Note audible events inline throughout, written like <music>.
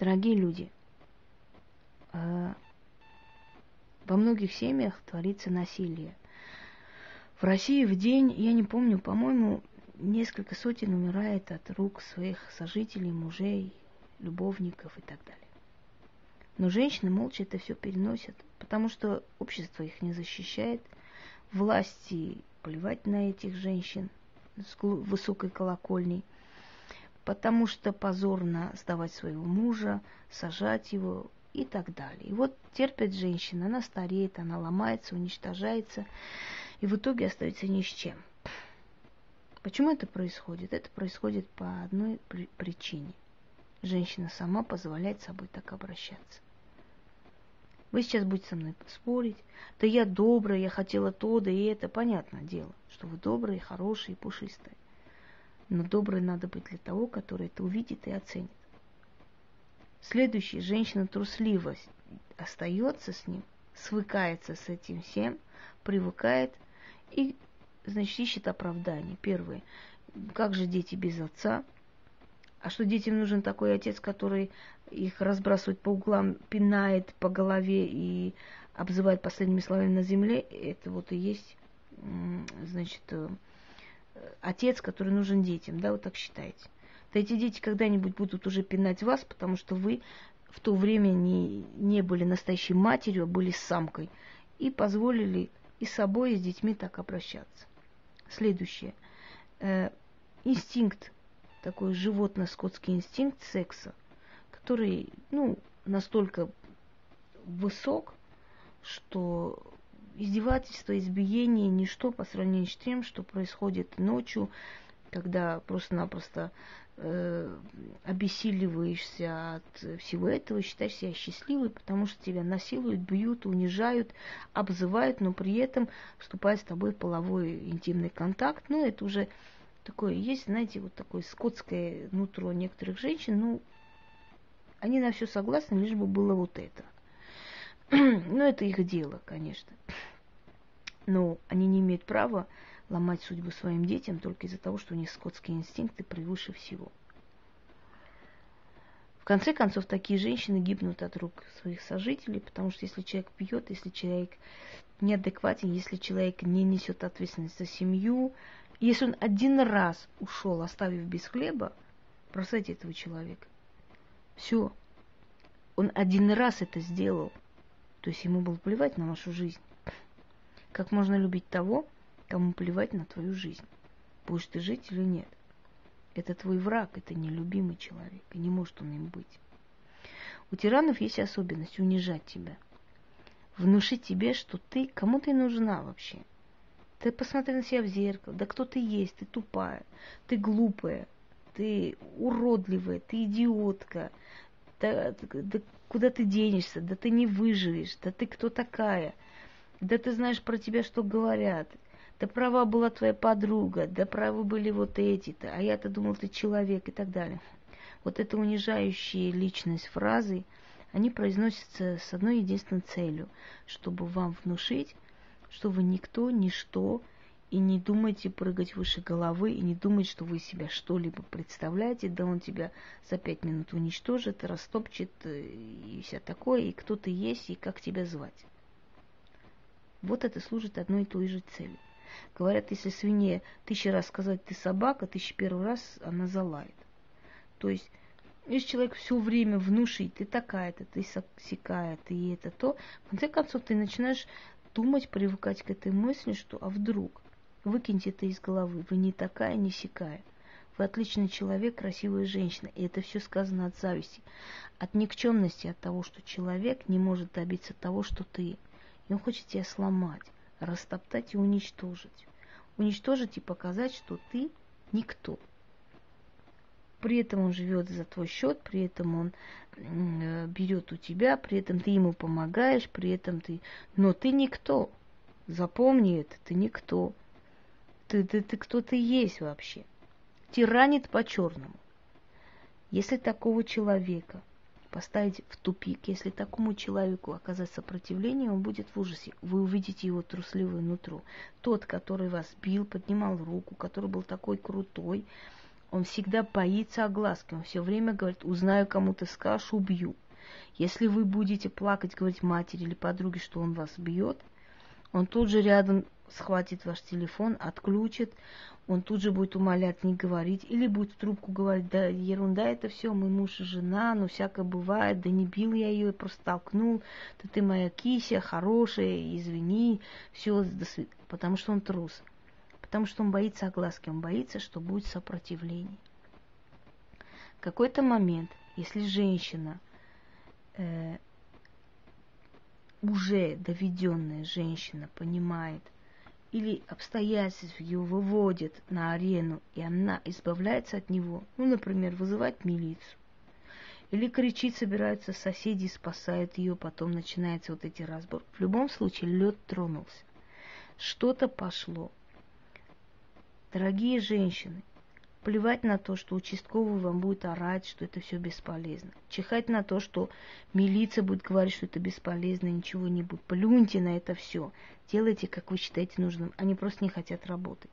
Дорогие люди, э, во многих семьях творится насилие. В России в день, я не помню, по-моему, несколько сотен умирает от рук своих сожителей, мужей, любовников и так далее. Но женщины молча это все переносят, потому что общество их не защищает, власти плевать на этих женщин с высокой колокольней, потому что позорно сдавать своего мужа, сажать его и так далее. И вот терпит женщина, она стареет, она ломается, уничтожается, и в итоге остается ни с чем. Почему это происходит? Это происходит по одной причине. Женщина сама позволяет собой так обращаться. Вы сейчас будете со мной спорить. Да я добрая, я хотела то, да и это. Понятное дело, что вы добрые, хорошие, пушистые. Но доброй надо быть для того, который это увидит и оценит. Следующий, женщина трусливость остается с ним, свыкается с этим всем, привыкает и значит, ищет оправдание. Первое. Как же дети без отца? А что детям нужен такой отец, который их разбрасывает по углам, пинает по голове и обзывает последними словами на земле, это вот и есть, значит, э, отец, который нужен детям, да, вы так считаете. Да эти дети когда-нибудь будут уже пинать вас, потому что вы в то время не, не были настоящей матерью, а были самкой, и позволили и собой, и с детьми так обращаться. Следующее. Э, инстинкт, такой животно-скотский инстинкт секса, который, ну, настолько высок, что издевательство, избиение – ничто по сравнению с тем, что происходит ночью, когда просто-напросто э, обессиливаешься от всего этого, считаешь себя счастливой, потому что тебя насилуют, бьют, унижают, обзывают, но при этом вступает с тобой в половой интимный контакт. Ну, это уже такое, есть, знаете, вот такое скотское нутро некоторых женщин, ну, они на все согласны, лишь бы было вот это. <clears throat> ну, это их дело, конечно. Но они не имеют права ломать судьбу своим детям только из-за того, что у них скотские инстинкты превыше всего. В конце концов, такие женщины гибнут от рук своих сожителей, потому что если человек пьет, если человек неадекватен, если человек не несет ответственность за семью, если он один раз ушел, оставив без хлеба, бросайте этого человека. Все. Он один раз это сделал. То есть ему было плевать на вашу жизнь. Как можно любить того, кому плевать на твою жизнь. Будешь ты жить или нет. Это твой враг, это нелюбимый человек, и не может он им быть. У тиранов есть особенность унижать тебя. Внушить тебе, что ты, кому ты нужна вообще. Ты посмотри на себя в зеркало, да кто ты есть, ты тупая, ты глупая, ты уродливая, ты идиотка, да, да куда ты денешься, да ты не выживешь, да ты кто такая, да ты знаешь про тебя, что говорят – да права была твоя подруга, да правы были вот эти-то, а я-то думал, ты человек и так далее. Вот это унижающие личность фразы, они произносятся с одной единственной целью, чтобы вам внушить, что вы никто, ничто, и не думайте прыгать выше головы, и не думать, что вы себя что-либо представляете, да он тебя за пять минут уничтожит, растопчет, э, и вся такое, и кто ты есть, и как тебя звать. Вот это служит одной и той же цели. Говорят, если свинье тысячу раз сказать «ты собака», тысячу первый раз она залает. То есть, если человек все время внушит, ты такая-то, ты сякая, ты это, то, в конце концов, ты начинаешь думать, привыкать к этой мысли, что а вдруг? Выкиньте это из головы, вы не такая, не сякая. Вы отличный человек, красивая женщина. И это все сказано от зависти, от никчемности, от того, что человек не может добиться того, что ты. И он хочет тебя сломать растоптать и уничтожить. Уничтожить и показать, что ты никто. При этом он живет за твой счет, при этом он э, берет у тебя, при этом ты ему помогаешь, при этом ты... Но ты никто. Запомни это, ты никто. Ты, ты, ты кто ты есть вообще. Тиранит по-черному. Если такого человека поставить в тупик. Если такому человеку оказать сопротивление, он будет в ужасе. Вы увидите его трусливое нутро. Тот, который вас бил, поднимал руку, который был такой крутой, Он всегда боится огласки. Он все время говорит, узнаю, кому ты скажешь, убью. Если вы будете плакать, говорить матери или подруге, что он вас бьет, он тут же рядом схватит ваш телефон, отключит, он тут же будет умолять не говорить, или будет в трубку говорить, да ерунда это все, мой муж и жена, ну всякое бывает, да не бил я ее, просто толкнул, да ты моя кися, хорошая, извини, все, потому что он трус, потому что он боится огласки, он боится, что будет сопротивление. В какой-то момент, если женщина э, уже доведенная женщина понимает, или обстоятельства ее выводят на арену, и она избавляется от него, ну, например, вызывать милицию, или кричит, собираются соседи, спасают ее, потом начинается вот эти разборы. В любом случае лед тронулся. Что-то пошло. Дорогие женщины, Плевать на то, что участковый вам будет орать, что это все бесполезно. Чихать на то, что милиция будет говорить, что это бесполезно, ничего не будет. Плюньте на это все. Делайте, как вы считаете нужным. Они просто не хотят работать.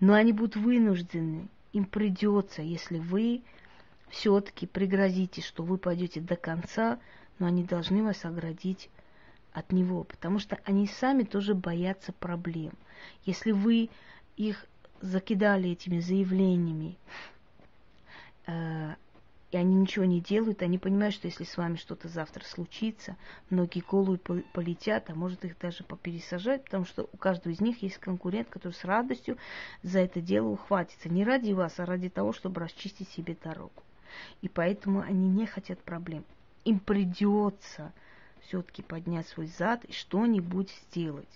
Но они будут вынуждены. Им придется, если вы все-таки пригрозите, что вы пойдете до конца, но они должны вас оградить от него, потому что они сами тоже боятся проблем. Если вы их закидали этими заявлениями, э, и они ничего не делают, они понимают, что если с вами что-то завтра случится, многие головы полетят, а может их даже попересажать, потому что у каждого из них есть конкурент, который с радостью за это дело ухватится. Не ради вас, а ради того, чтобы расчистить себе дорогу. И поэтому они не хотят проблем. Им придется все-таки поднять свой зад и что-нибудь сделать.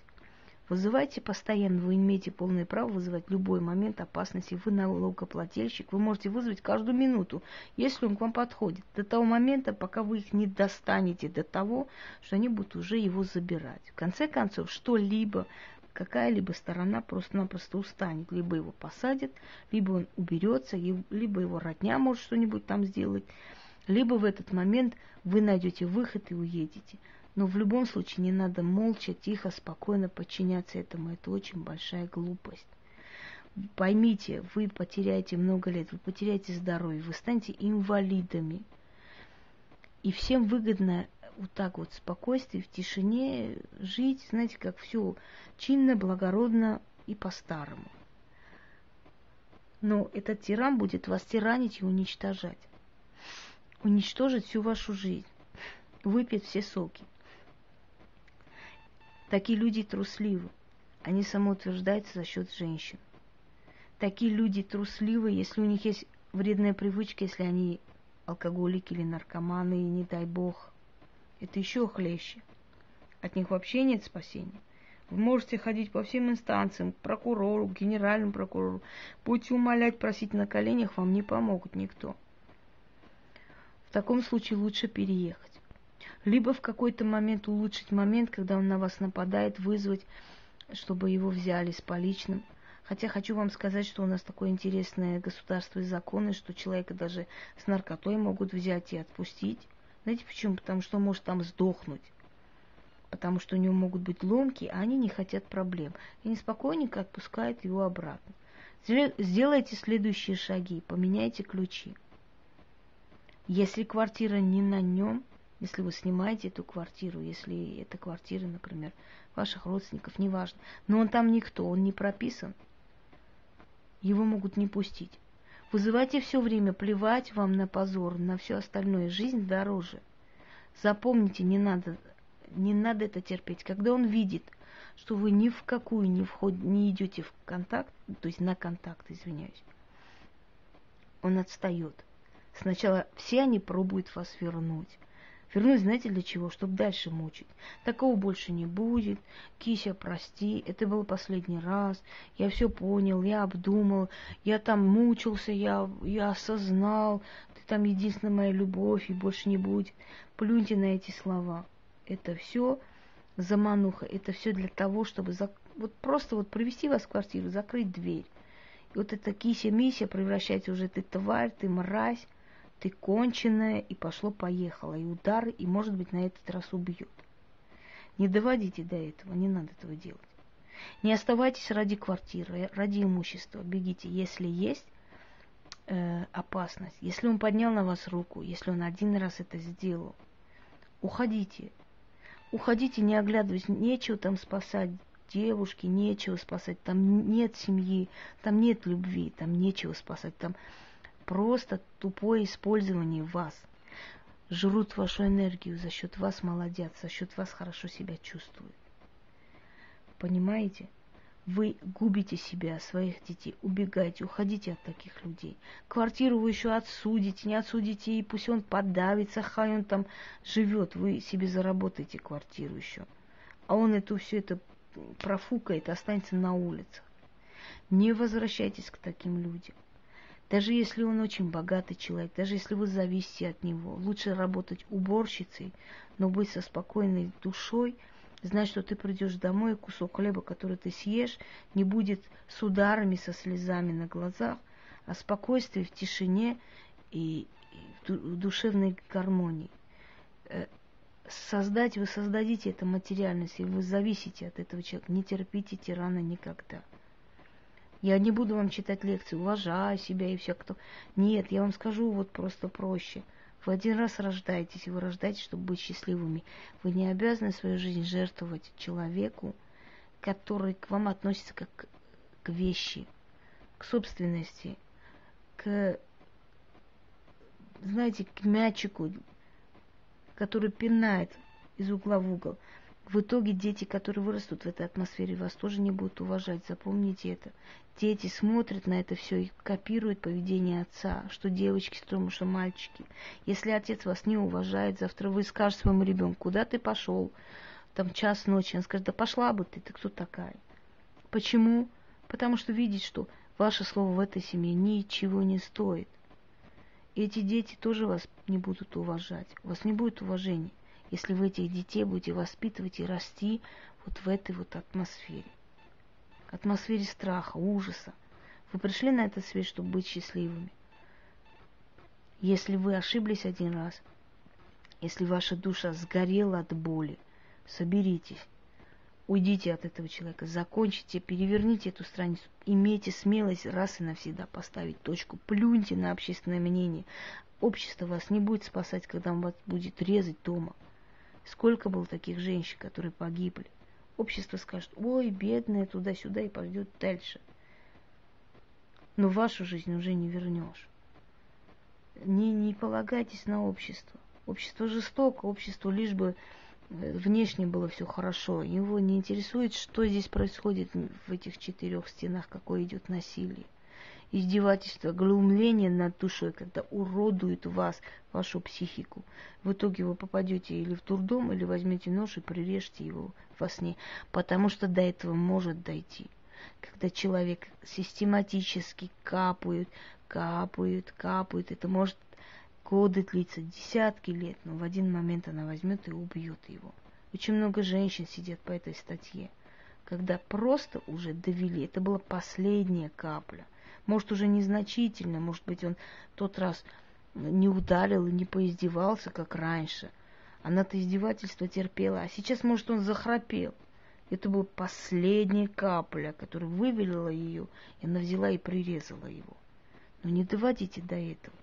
Вызывайте постоянно, вы имеете полное право вызывать любой момент опасности. Вы налогоплательщик, вы можете вызвать каждую минуту, если он к вам подходит. До того момента, пока вы их не достанете до того, что они будут уже его забирать. В конце концов, что-либо какая-либо сторона просто-напросто устанет. Либо его посадят, либо он уберется, либо его родня может что-нибудь там сделать, либо в этот момент вы найдете выход и уедете. Но в любом случае не надо молча, тихо, спокойно подчиняться этому. Это очень большая глупость. Поймите, вы потеряете много лет, вы потеряете здоровье, вы станете инвалидами. И всем выгодно вот так вот в спокойствии, в тишине жить, знаете, как все чинно, благородно и по-старому. Но этот тиран будет вас тиранить и уничтожать. Уничтожить всю вашу жизнь. Выпьет все соки. Такие люди трусливы. Они самоутверждаются за счет женщин. Такие люди трусливы, если у них есть вредная привычка, если они алкоголики или наркоманы, и не дай бог. Это еще хлеще. От них вообще нет спасения. Вы можете ходить по всем инстанциям, к прокурору, к генеральному прокурору. Будете умолять, просить на коленях, вам не помогут никто. В таком случае лучше переехать либо в какой-то момент улучшить момент, когда он на вас нападает, вызвать, чтобы его взяли с поличным. Хотя хочу вам сказать, что у нас такое интересное государство и законы, что человека даже с наркотой могут взять и отпустить. Знаете почему? Потому что он может там сдохнуть. Потому что у него могут быть ломки, а они не хотят проблем. И неспокойненько отпускают его обратно. Сделайте следующие шаги, поменяйте ключи. Если квартира не на нем, если вы снимаете эту квартиру, если это квартира, например, ваших родственников, неважно, но он там никто, он не прописан, его могут не пустить. Вызывайте все время, плевать вам на позор, на все остальное. Жизнь дороже. Запомните, не надо, не надо это терпеть. Когда он видит, что вы ни в какую не, вход, не идете в контакт, то есть на контакт, извиняюсь, он отстает. Сначала все они пробуют вас вернуть. Вернусь, знаете, для чего? Чтобы дальше мучить. Такого больше не будет. Кися, прости, это был последний раз. Я все понял, я обдумал, я там мучился, я, я осознал. Ты там единственная моя любовь, и больше не будет. Плюньте на эти слова. Это все замануха. Это все для того, чтобы за... вот просто вот привести вас в квартиру, закрыть дверь. И вот эта кися-миссия превращается уже ты тварь, ты мразь ты конченая, и пошло-поехало, и удар, и, может быть, на этот раз убьет. Не доводите до этого, не надо этого делать. Не оставайтесь ради квартиры, ради имущества, бегите. Если есть э, опасность. Если он поднял на вас руку, если он один раз это сделал, уходите. Уходите, не оглядываясь, нечего там спасать девушки, нечего спасать, там нет семьи, там нет любви, там нечего спасать, там просто тупое использование вас. Жрут вашу энергию, за счет вас молодят, за счет вас хорошо себя чувствуют. Понимаете? Вы губите себя, своих детей, убегайте, уходите от таких людей. Квартиру вы еще отсудите, не отсудите, и пусть он подавится, хай он там живет, вы себе заработаете квартиру еще. А он это все это профукает, останется на улицах. Не возвращайтесь к таким людям. Даже если он очень богатый человек, даже если вы зависите от него, лучше работать уборщицей, но быть со спокойной душой – знать, что ты придешь домой, кусок хлеба, который ты съешь, не будет с ударами, со слезами на глазах, а спокойствие в тишине и в душевной гармонии. Э, создать, вы создадите эту материальность, и вы зависите от этого человека. Не терпите тирана никогда. Я не буду вам читать лекции, уважай себя и все, кто... Нет, я вам скажу вот просто проще – вы один раз рождаетесь, и вы рождаетесь, чтобы быть счастливыми. Вы не обязаны свою жизнь жертвовать человеку, который к вам относится как к вещи, к собственности, к, знаете, к мячику, который пинает из угла в угол. В итоге дети, которые вырастут в этой атмосфере, вас тоже не будут уважать. Запомните это. Дети смотрят на это все и копируют поведение отца, что девочки, что, что мальчики. Если отец вас не уважает, завтра вы скажете своему ребенку, куда ты пошел, там час ночи, он скажет, да пошла бы ты, ты кто такая? Почему? Потому что видит, что ваше слово в этой семье ничего не стоит. Эти дети тоже вас не будут уважать. У вас не будет уважения если вы этих детей будете воспитывать и расти вот в этой вот атмосфере. Атмосфере страха, ужаса. Вы пришли на этот свет, чтобы быть счастливыми. Если вы ошиблись один раз, если ваша душа сгорела от боли, соберитесь, уйдите от этого человека, закончите, переверните эту страницу, имейте смелость раз и навсегда поставить точку, плюньте на общественное мнение. Общество вас не будет спасать, когда он вас будет резать дома – Сколько было таких женщин, которые погибли. Общество скажет, ой, бедная, туда-сюда и пойдет дальше. Но вашу жизнь уже не вернешь. Не, не полагайтесь на общество. Общество жестоко, общество лишь бы э, внешне было все хорошо. Его не интересует, что здесь происходит в этих четырех стенах, какое идет насилие издевательство, глумление над душой, когда уродует вас, вашу психику. В итоге вы попадете или в турдом, или возьмете нож и прирежете его во сне, потому что до этого может дойти. Когда человек систематически капает, капает, капает, это может годы длиться, десятки лет, но в один момент она возьмет и убьет его. Очень много женщин сидят по этой статье, когда просто уже довели, это была последняя капля – может, уже незначительно, может быть, он тот раз не ударил и не поиздевался, как раньше. Она-то издевательство терпела, а сейчас, может, он захрапел. Это была последняя капля, которая вывелила ее, и она взяла и прирезала его. Но не доводите до этого.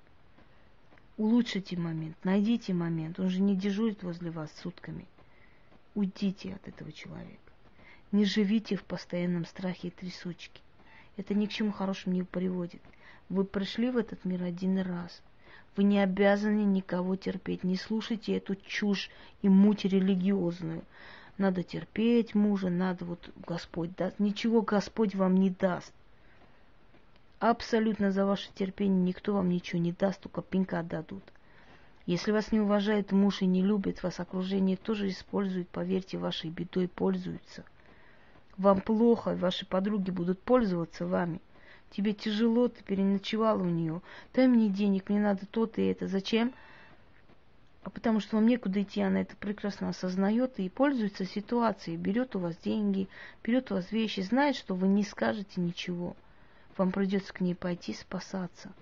Улучшите момент, найдите момент. Он же не дежурит возле вас сутками. Уйдите от этого человека. Не живите в постоянном страхе и трясучке это ни к чему хорошему не приводит. Вы пришли в этот мир один раз. Вы не обязаны никого терпеть. Не слушайте эту чушь и муть религиозную. Надо терпеть мужа, надо вот Господь даст. Ничего Господь вам не даст. Абсолютно за ваше терпение никто вам ничего не даст, только пинка дадут. Если вас не уважает муж и не любит вас, окружение тоже использует, поверьте, вашей бедой пользуются – вам плохо, ваши подруги будут пользоваться вами. Тебе тяжело, ты переночевала у нее. Дай мне денег, мне надо то-то и это. Зачем? А потому что вам некуда идти, она это прекрасно осознает и пользуется ситуацией. Берет у вас деньги, берет у вас вещи, знает, что вы не скажете ничего. Вам придется к ней пойти спасаться.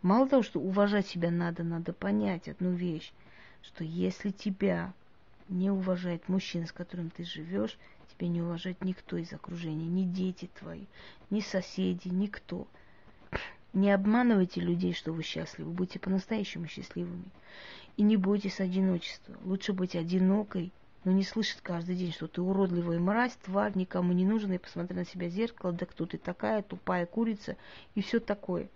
Мало того, что уважать себя надо, надо понять одну вещь, что если тебя не уважает мужчина, с которым ты живешь, тебя не уважает никто из окружения, ни дети твои, ни соседи, никто. Не обманывайте людей, что вы счастливы. Будьте по-настоящему счастливыми. И не бойтесь одиночества. Лучше быть одинокой, но не слышать каждый день, что ты уродливая мразь, тварь, никому не нужна, и посмотри на себя в зеркало, да кто ты такая, тупая курица, и все такое.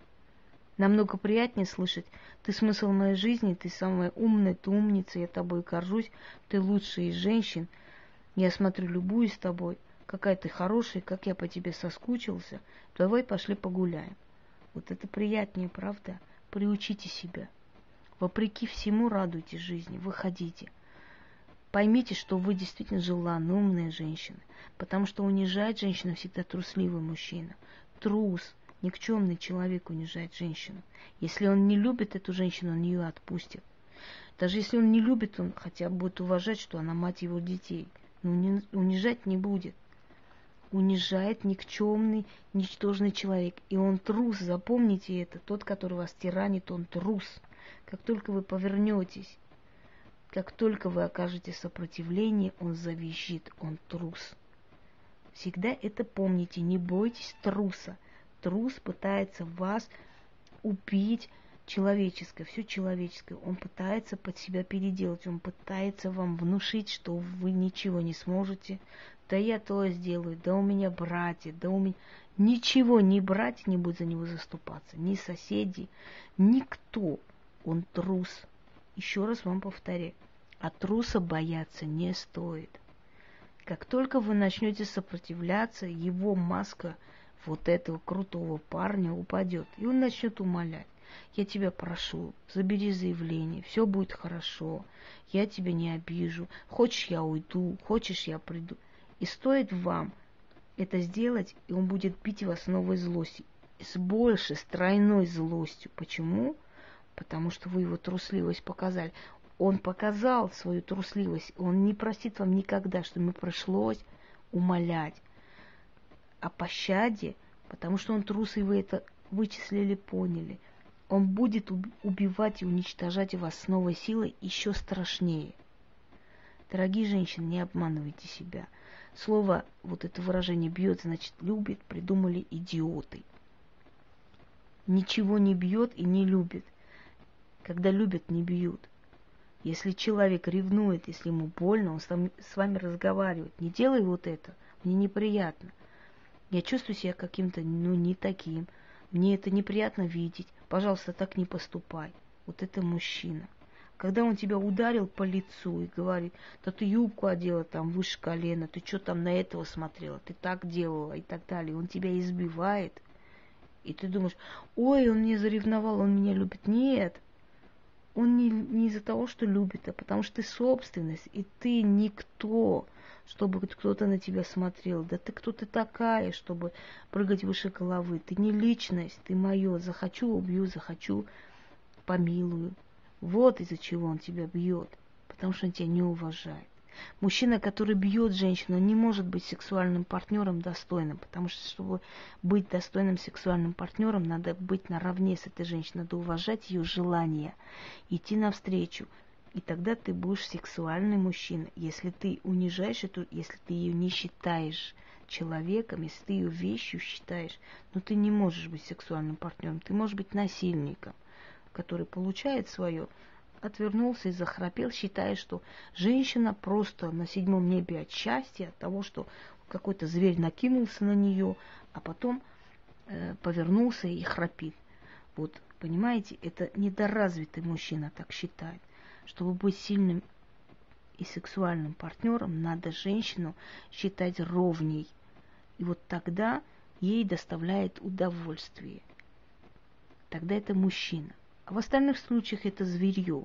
Намного приятнее слышать, ты смысл моей жизни, ты самая умная, ты умница, я тобой горжусь, ты лучшая из женщин, я смотрю, любуюсь тобой, какая ты хорошая, как я по тебе соскучился, давай пошли погуляем. Вот это приятнее, правда? Приучите себя. Вопреки всему радуйте жизни, выходите. Поймите, что вы действительно желанная, умная женщина, потому что унижает женщину всегда трусливый мужчина. Трус, никчемный человек унижает женщину. Если он не любит эту женщину, он ее отпустит. Даже если он не любит, он хотя бы будет уважать, что она мать его детей. Но унижать не будет унижает никчемный, ничтожный человек. И он трус, запомните это. Тот, который вас тиранит, он трус. Как только вы повернетесь, как только вы окажете сопротивление, он завизжит, он трус. Всегда это помните, не бойтесь труса. Трус пытается вас убить, человеческое, все человеческое. Он пытается под себя переделать, он пытается вам внушить, что вы ничего не сможете, да я то сделаю, да у меня братья, да у меня... Ничего, ни братья не будет за него заступаться, ни соседи, никто. Он трус. Еще раз вам повторяю, а труса бояться не стоит. Как только вы начнете сопротивляться, его маска вот этого крутого парня упадет, и он начнет умолять. Я тебя прошу, забери заявление, все будет хорошо, я тебя не обижу, хочешь я уйду, хочешь я приду. И стоит вам это сделать, и он будет бить вас новой злостью. С большей, с тройной злостью. Почему? Потому что вы его трусливость показали. Он показал свою трусливость. Он не простит вам никогда, что ему пришлось умолять о пощаде, потому что он трус, и вы это вычислили, поняли. Он будет убивать и уничтожать вас с новой силой еще страшнее. Дорогие женщины, не обманывайте себя – Слово, вот это выражение бьет, значит любит, придумали идиоты. Ничего не бьет и не любит. Когда любят, не бьют. Если человек ревнует, если ему больно, он с вами разговаривает. Не делай вот это, мне неприятно. Я чувствую себя каким-то, ну, не таким. Мне это неприятно видеть. Пожалуйста, так не поступай. Вот это мужчина. Когда он тебя ударил по лицу и говорит, да ты юбку одела там выше колена, ты что там на этого смотрела, ты так делала и так далее, он тебя избивает, и ты думаешь, ой, он мне заревновал, он меня любит. Нет, он не, не из-за того, что любит, а потому что ты собственность, и ты никто, чтобы кто-то на тебя смотрел. Да ты кто ты такая, чтобы прыгать выше головы. Ты не личность, ты мое. Захочу, убью, захочу, помилую. Вот из-за чего он тебя бьет, потому что он тебя не уважает. Мужчина, который бьет женщину, не может быть сексуальным партнером достойным, потому что, чтобы быть достойным сексуальным партнером, надо быть наравне с этой женщиной, надо уважать ее желания, идти навстречу. И тогда ты будешь сексуальный мужчина. Если ты унижаешь эту, если ты ее не считаешь человеком, если ты ее вещью считаешь, но ты не можешь быть сексуальным партнером, ты можешь быть насильником который получает свое, отвернулся и захрапел, считая, что женщина просто на седьмом небе от счастья, от того, что какой-то зверь накинулся на нее, а потом э, повернулся и храпит. Вот, понимаете, это недоразвитый мужчина так считает. Чтобы быть сильным и сексуальным партнером, надо женщину считать ровней. И вот тогда ей доставляет удовольствие. Тогда это мужчина. В остальных случаях это зверье.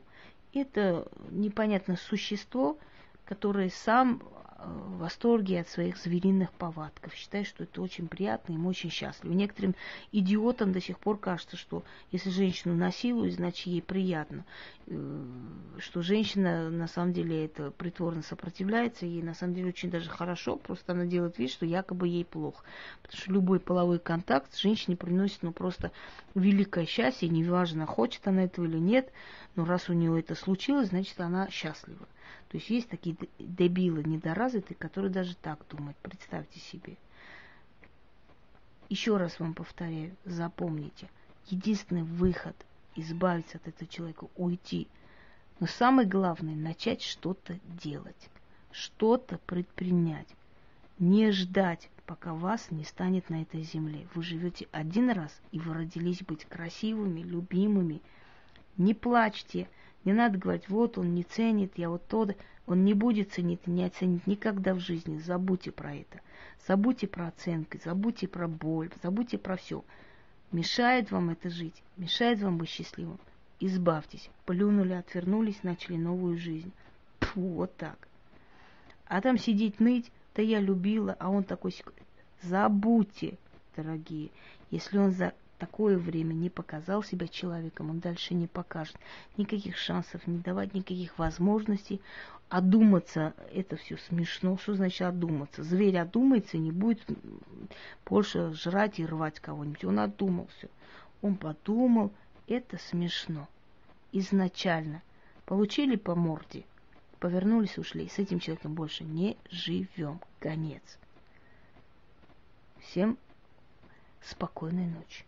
Это непонятно существо, которое сам в восторге от своих звериных повадков. Считаю, что это очень приятно, им очень счастливы. Некоторым идиотам до сих пор кажется, что если женщину насилуют, значит ей приятно. Э, что женщина на самом деле это притворно сопротивляется, ей на самом деле очень даже хорошо, просто она делает вид, что якобы ей плохо. Потому что любой половой контакт женщине приносит ну просто великое счастье, неважно, хочет она этого или нет, но раз у нее это случилось, значит она счастлива. То есть есть такие дебилы недоразвитые, которые даже так думают. Представьте себе. Еще раз вам повторяю, запомните, единственный выход избавиться от этого человека, уйти. Но самое главное, начать что-то делать, что-то предпринять. Не ждать, пока вас не станет на этой земле. Вы живете один раз, и вы родились быть красивыми, любимыми. Не плачьте, не надо говорить, вот он не ценит, я вот то. Он не будет ценить и не оценить никогда в жизни. Забудьте про это. Забудьте про оценки, забудьте про боль, забудьте про все. Мешает вам это жить, мешает вам быть счастливым. Избавьтесь. Плюнули, отвернулись, начали новую жизнь. Фу, вот так. А там сидеть ныть, да я любила, а он такой... Забудьте, дорогие. Если он за такое время не показал себя человеком, он дальше не покажет. Никаких шансов не давать, никаких возможностей. Одуматься, это все смешно. Что значит одуматься? Зверь одумается, не будет больше жрать и рвать кого-нибудь. Он одумался. Он подумал, это смешно. Изначально. Получили по морде, повернулись, ушли. С этим человеком больше не живем. Конец. Всем спокойной ночи.